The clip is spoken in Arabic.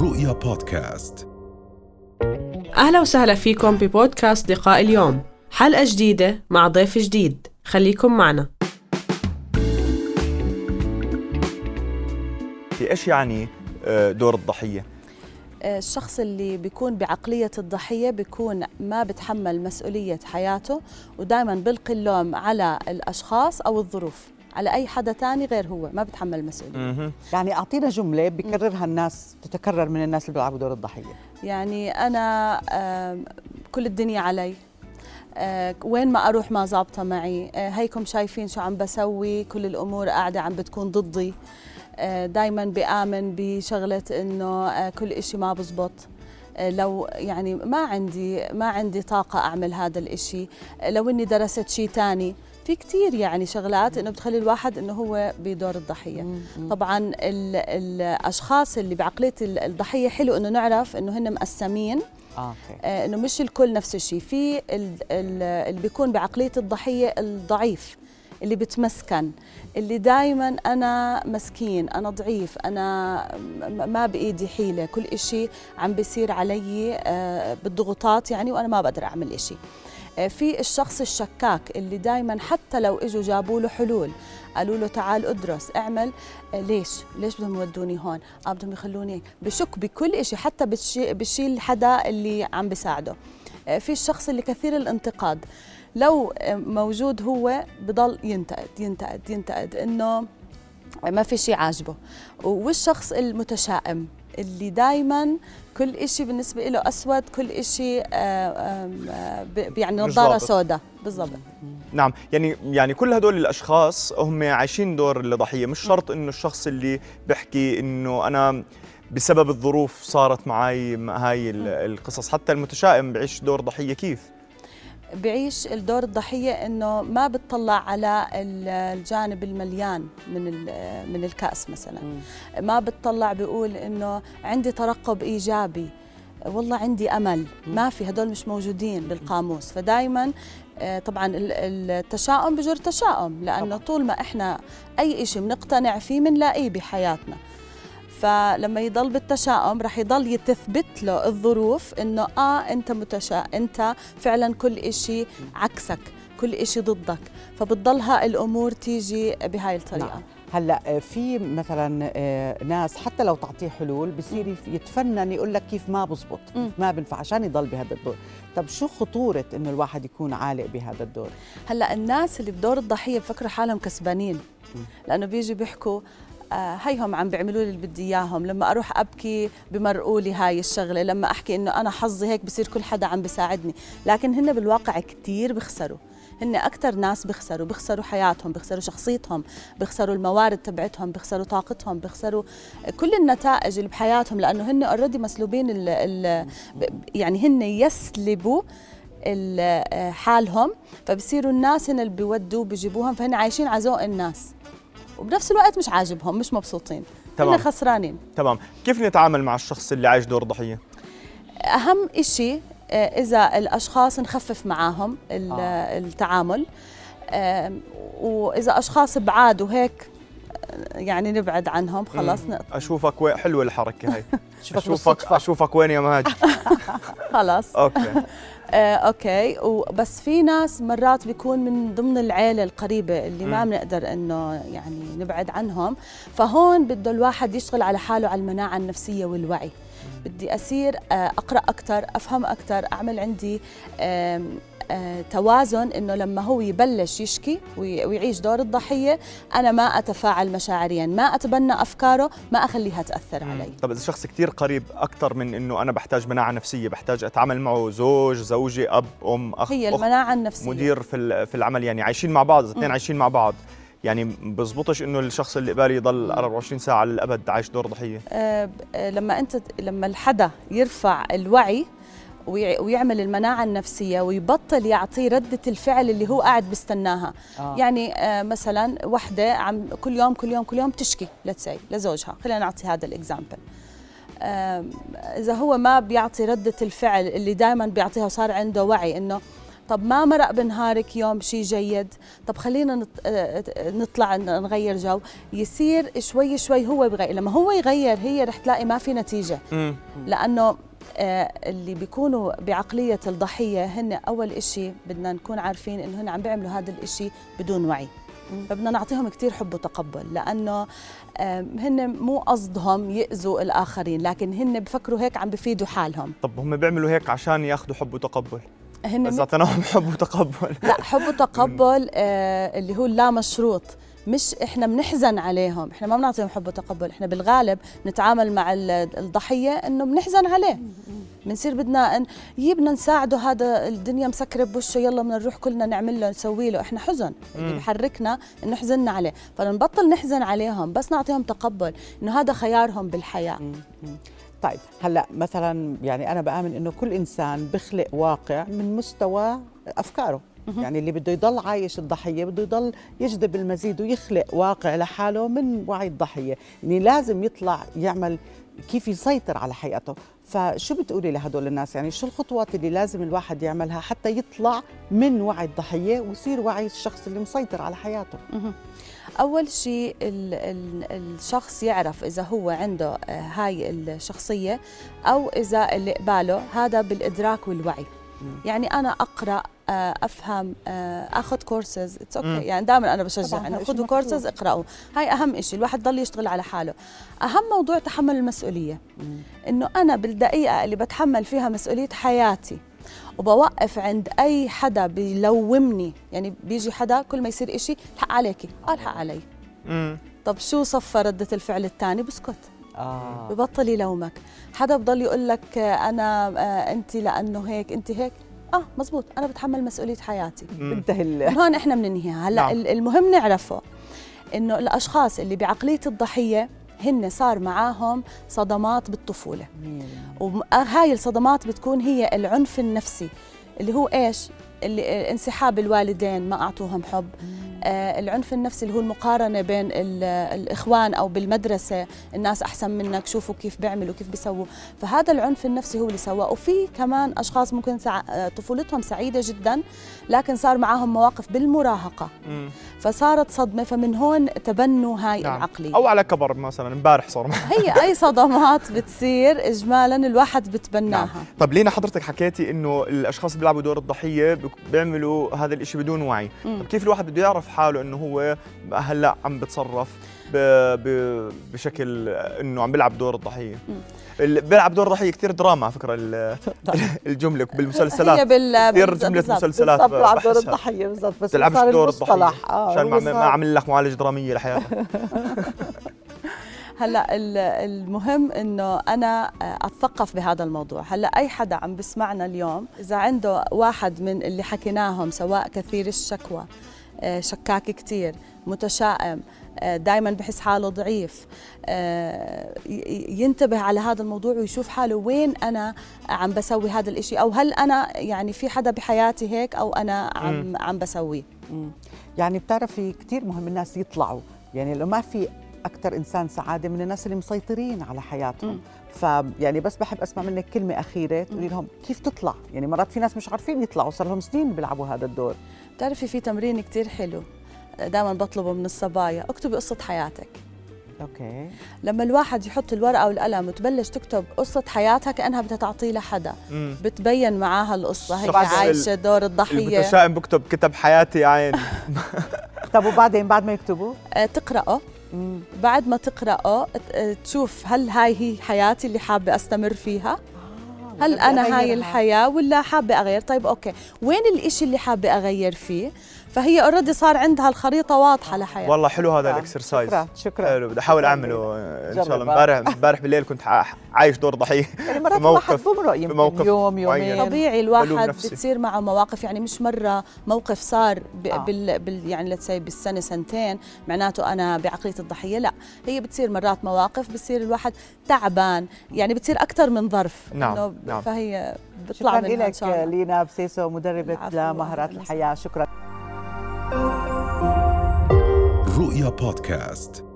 رؤيا بودكاست. أهلا وسهلا فيكم ببودكاست لقاء اليوم. حلقة جديدة مع ضيف جديد. خليكم معنا. في إيش يعني آه، دور الضحية؟ الشخص اللي بيكون بعقلية الضحية بيكون ما بتحمل مسؤولية حياته ودائما بلقي اللوم على الأشخاص أو الظروف. على أي حدا تاني غير هو ما بتحمل مسؤولية مهم. يعني أعطينا جملة بكررها الناس تتكرر من الناس اللي بيلعبوا دور الضحية. يعني أنا آم، كل الدنيا علي. آه، وين ما أروح ما ظابطة معي. آه، هيكم شايفين شو عم بسوي كل الأمور قاعدة عم بتكون ضدي. دائما بآمن بشغلة إنه آه، كل إشي ما بزبط. آه، لو يعني ما عندي ما عندي طاقة أعمل هذا الإشي. آه، لو إني درست شيء تاني. في كتير يعني شغلات إنه بتخلي الواحد إنه هو بدور الضحية. طبعا ال الأشخاص اللي بعقلية ال- الضحية حلو إنه نعرف إنه هن مقسمين. أوكي. آه، إنه مش الكل نفس الشيء في ال- ال- اللي بيكون بعقلية الضحية الضعيف. اللي بتمسكن اللي دائما أنا مسكين أنا ضعيف أنا ما بإيدي حيلة كل إشي عم بيصير علي آه، بالضغوطات يعني وأنا ما بقدر أعمل إشي. آه، في الشخص الشكاك اللي دائما حتى لو إجوا جابوا له حلول قالوا له تعال أدرس اعمل. آه، ليش؟ ليش بدهم يودوني هون؟ آه بدهم يخلوني بشك بكل إشي حتى بشيل حدا اللي عم بيساعده. في الشخص اللي كثير الانتقاد. لو موجود هو بضل ينتقد ينتقد ينتقد إنه ما في شيء عاجبه. والشخص المتشائم اللي دايما كل إشي بالنسبة له أسود كل إشي آه، آه، يعني نظارة. سوداء. بالضبط. نعم يعني يعني كل هدول الأشخاص هم عايشين دور الضحيه مش شرط إنه الشخص اللي بيحكي إنه أنا بسبب الظروف صارت معي هاي ال- القصص. حتى المتشائم بعيش دور ضحية كيف؟ بعيش الدور الضحية إنه ما بتطلع على ال- الجانب المليان من من الكأس مثلا. ما بتطلع بيقول إنه عندي ترقب إيجابي. والله عندي أمل. ما في هدول مش موجودين بالقاموس. فدايما آه، طبعا ال- التشاؤم بجر تشاؤم لأنه طول ما إحنا أي إشي بنقتنع فيه بنلاقيه بحياتنا. فلما يضل بالتشاؤم رح يضل يتثبت له الظروف إنه آه أنت متشا أنت فعلا كل إشي عكسك كل إشي ضدك. فبتضلها الأمور تيجي بهاي الطريقة. نعم. هلأ آه، في مثلا آه، ناس حتى لو تعطيه حلول بصير يتفنن يقول لك كيف ما بزبط. كيف ما بنفع عشان يضل بهذا الدور. طب شو خطورة إنه الواحد يكون عالق بهذا الدور؟ هلأ الناس اللي بدور الضحية بفكروا حالهم كسبانين. لأنه بيجوا بيحكوا هيهم عم بيعملوا لي اللي بدي إياهم. لما أروح أبكي بمرقوا لي هاي الشغلة. لما أحكي إنه أنا حظي هيك بصير كل حدا عم بيساعدني. لكن هن بالواقع كتير بخسروا هن أكثر ناس بيخسروا. بيخسروا حياتهم بيخسروا شخصيتهم بيخسروا الموارد تبعتهم بيخسروا طاقتهم بيخسروا كل النتائج اللي بحياتهم. لأنه هن اوريدي مسلوبين ال ال يعني هن يسلبوا ال- حالهم. فبصيروا الناس هن اللي بيودوا بيجيبوهم فهن عايشين على ذوق الناس. وبنفس الوقت مش عاجبهم مش مبسوطين تمام. خسرانين تمام كيف نتعامل مع الشخص اللي عايش دور ضحية أهم إشي آه، إذا الأشخاص نخفف معاهم آه. التعامل وإذا أشخاص بعاد وهيك يعني نبعد عنهم خلاص أشوفك وين حلوة الحركة هاي. شوفك اشوفك. أشوفك وين يا مهاجر خلاص. okay. آه، okay. وبس في ناس مرات بيكون من ضمن العيلة القريبة اللي ما. بنقدر إنه يعني نبعد عنهم فهون بده الواحد يشتغل على حاله على المناعة النفسية والوعي. بدي أصير آه، أقرأ أكثر أفهم أكثر أعمل عندي توازن إنه لما هو يبلش يشكي وي- ويعيش دور الضحية أنا ما أتفاعل مشاعريا ما أتبنى أفكاره ما أخليها تأثر علي. طب إذا شخص كتير قريب أكثر من إنه أنا بحتاج مناعة نفسية بحتاج أتعامل معه زوج زوجة أب أم أخ هي المناعة النفسية. مدير في في العمل يعني عايشين مع بعض الاثنين عايشين مع بعض يعني بزبطش إنه الشخص اللي قبالي يضل 24 ساعة للابد عايش دور ضحية؟ آه، لما أنت لما الحدا يرفع الوعي ويعمل المناعة النفسية ويبطل يعطي ردة الفعل اللي هو قاعد بيستناها آه. يعني آه، مثلا وحدة عم كل يوم كل يوم كل يوم تشكي let's say لزوجها خلينا نعطي هذا ال example إذا هو ما بيعطي ردة الفعل اللي دائما بيعطيها وصار عنده وعي إنه طب ما مرق بنهارك يوم شيء جيد طب خلينا. آه، آه، نطلع نغير جو يصير شوي شوي هو بغير لما هو يغير هي رح تلاقي ما في نتيجة. لأنه آه، اللي بيكونوا بعقلية الضحية هن أول إشي بدنا نكون عارفين إنه هن عم بيعملوا هذا الإشي بدون وعي. فبدنا نعطيهم كتير حب وتقبل لأنه آه، هن مو قصدهم يأذوا الآخرين لكن هن بفكروا هيك عم بفيدوا حالهم. طب هم بيعملوا هيك عشان ياخذوا حب وتقبل؟ هن بس اعطيناهم حب وتقبل. لا حب وتقبل آه اللي هو لا مشروط مش إحنا بنحزن عليهم إحنا ما بنعطيهم حب وتقبل إحنا بالغالب نتعامل مع ال- الضحية إنه بنحزن عليه. بنصير بدنا إن يي بدنا نساعده هذا الدنيا مسكرة بوشة يلا بدنا نروح كلنا نعمل له نسوي له إحنا حزن. اللي. بحركنا إنه حزننا عليه. فنبطل نحزن عليهم بس نعطيهم تقبل إنه هذا خيارهم بالحياة. طيب هلأ مثلا يعني أنا بآمن إنه كل إنسان بخلق واقع من مستوى أفكاره. يعني اللي بده يضل عايش الضحية بده يضل يجذب المزيد ويخلق واقع لحاله من وعي الضحية. يعني لازم يطلع يعمل كيف يسيطر على حياته. فشو بتقولي لهدول الناس؟ يعني شو الخطوات اللي لازم الواحد يعملها حتى يطلع من وعي الضحية ويصير وعي الشخص اللي مسيطر على حياته. أول شيء ال- ال- الشخص يعرف إذا هو عنده آه، هاي الشخصية أو إذا اللي قباله هذا بالإدراك والوعي. يعني أنا أقرأ آه، أفهم آه، أخذ courses it's. okay يعني دائما أنا بشجع إشي خذوا. كورسز اقرأوا. هاي أهم شيء الواحد ضل يشتغل على حاله. أهم موضوع تحمل المسؤولية. إنه أنا بالدقيقة اللي بتحمل فيها مسؤولية حياتي وبوقف عند أي حدا بيلومني يعني بيجي حدا كل ما يصير إشي الحق عليكي. الحق علي. طب شو صفى ردة الفعل الثاني بسكت. آه. ببطل يلومك حدا بضل يقول لك آه، أنا آه، أنت لأنه هيك أنت هيك. آه مزبوط. أنا بتحمل مسؤولية حياتي. من هون إحنا بننهيها. هلأ نعم. نعم. المهم نعرفه إنه الأشخاص اللي بعقلية الضحية هن صار معاهم صدمات بالطفولة. وهاي الصدمات بتكون هي العنف النفسي اللي هو إيش؟ اللي انسحاب الوالدين ما أعطوهم حب. آه العنف النفسي اللي هو المقارنة بين ال- الإخوان أو بالمدرسة الناس أحسن منك شوفوا كيف بيعملوا كيف بيسووا. فهذا العنف النفسي هو اللي سواه. وفي كمان أشخاص ممكن سع... آه، طفولتهم سعيدة جدا لكن صار معاهم مواقف بالمراهقة. مم. فصارت صدمة فمن هون تبنوا هاي نعم. العقلية أو على كبر مثلا امبارح صار. هي أي صدمات بتصير اجمالا الواحد بتبناها طب لينا حضرتك حكيتي إنه الأشخاص اللي بيلعبوا دور الضحية بيعملوا هذا الإشي بدون وعي مم. طب كيف الواحد بده يعرف حاله إنه هو هلأ عم بتصرف. بشكل إنه عم بيلعب دور الضحية بيلعب دور الضحية كثير دراما على فكرة ال- الجملة بالمسلسلات هي بال كثير جملة. مسلسلات بلعب دور. الضحية بالضبط بس تلعبش دور. الضحية آه عشان ما عامل لك معالجه درامية لحياتك. هلا ال- المهم إنه أنا أتثقف بهذا الموضوع. هلا أي حدا عم بسمعنا اليوم إذا عنده واحد من اللي حكيناهم سواء كثير الشكوى آه، شكاك كتير متشائم دائما بحس حاله ضعيف آه، ينتبه على هذا الموضوع ويشوف حاله وين أنا عم بسوي هذا الإشي؟ أو هل أنا يعني في حدا بحياتي هيك أو أنا عم عم بسويه. يعني بتعرفي كثير مهم الناس يطلعوا. يعني لو ما في أكثر إنسان سعادة من الناس اللي مسيطرين على حياتهم. فيعني بس بحب أسمع منك كلمة أخيرة تقولي لهم كيف تطلع؟ يعني مرات في ناس مش عارفين يطلعوا صار لهم سنين بيلعبوا هذا الدور. بتعرفي في تمرين كتير حلو دائما بطلبه من الصبايا. اكتبي قصة حياتك. أوكي. لما الواحد يحط الورقة والقلم وتبلش تكتب قصة حياتها كأنها بدها تعطيه لحدا. بتبين معاها القصة. هي الشخص عايشة دور الضحية. المتشائم بكتب كتب حياتي يا عين. طب وبعدين بعد ما يكتبوا؟ آه، تقرأه. مم. بعد ما تقرأه آه، تشوف هل هاي هي حياتي اللي حابة أستمر فيها؟ هل بدي أنا هاي. الحياة ولا حابة أغير؟ طيب okay. وين الإشي اللي حابة أغير فيه؟ فهي already صار عندها الخريطة واضحة لحياتها والله حلو هذا آه. ال exercise شكرا شكرا حلو بدي أحاول أعمله إن شاء الله. امبارح امبارح بالليل كنت عايش دور ضحية يعني مرات الواحد بمرق يمكن يوم معين. يومين طبيعي الواحد. بتصير معه مواقف يعني مش مرة موقف صار. آه. بال... بال يعني let's say بالسنة سنتين معناته أنا بعقليه الضحية لا هي بتصير مرات مواقف بتصير الواحد تعبان يعني بتصير أكثر من ظرف نعم، نعم. فهي شكرا منها إن لك لينا بسيسو مدربة العفو، لمهارات أهلاً الحياة شكرا رؤيا بودكاست.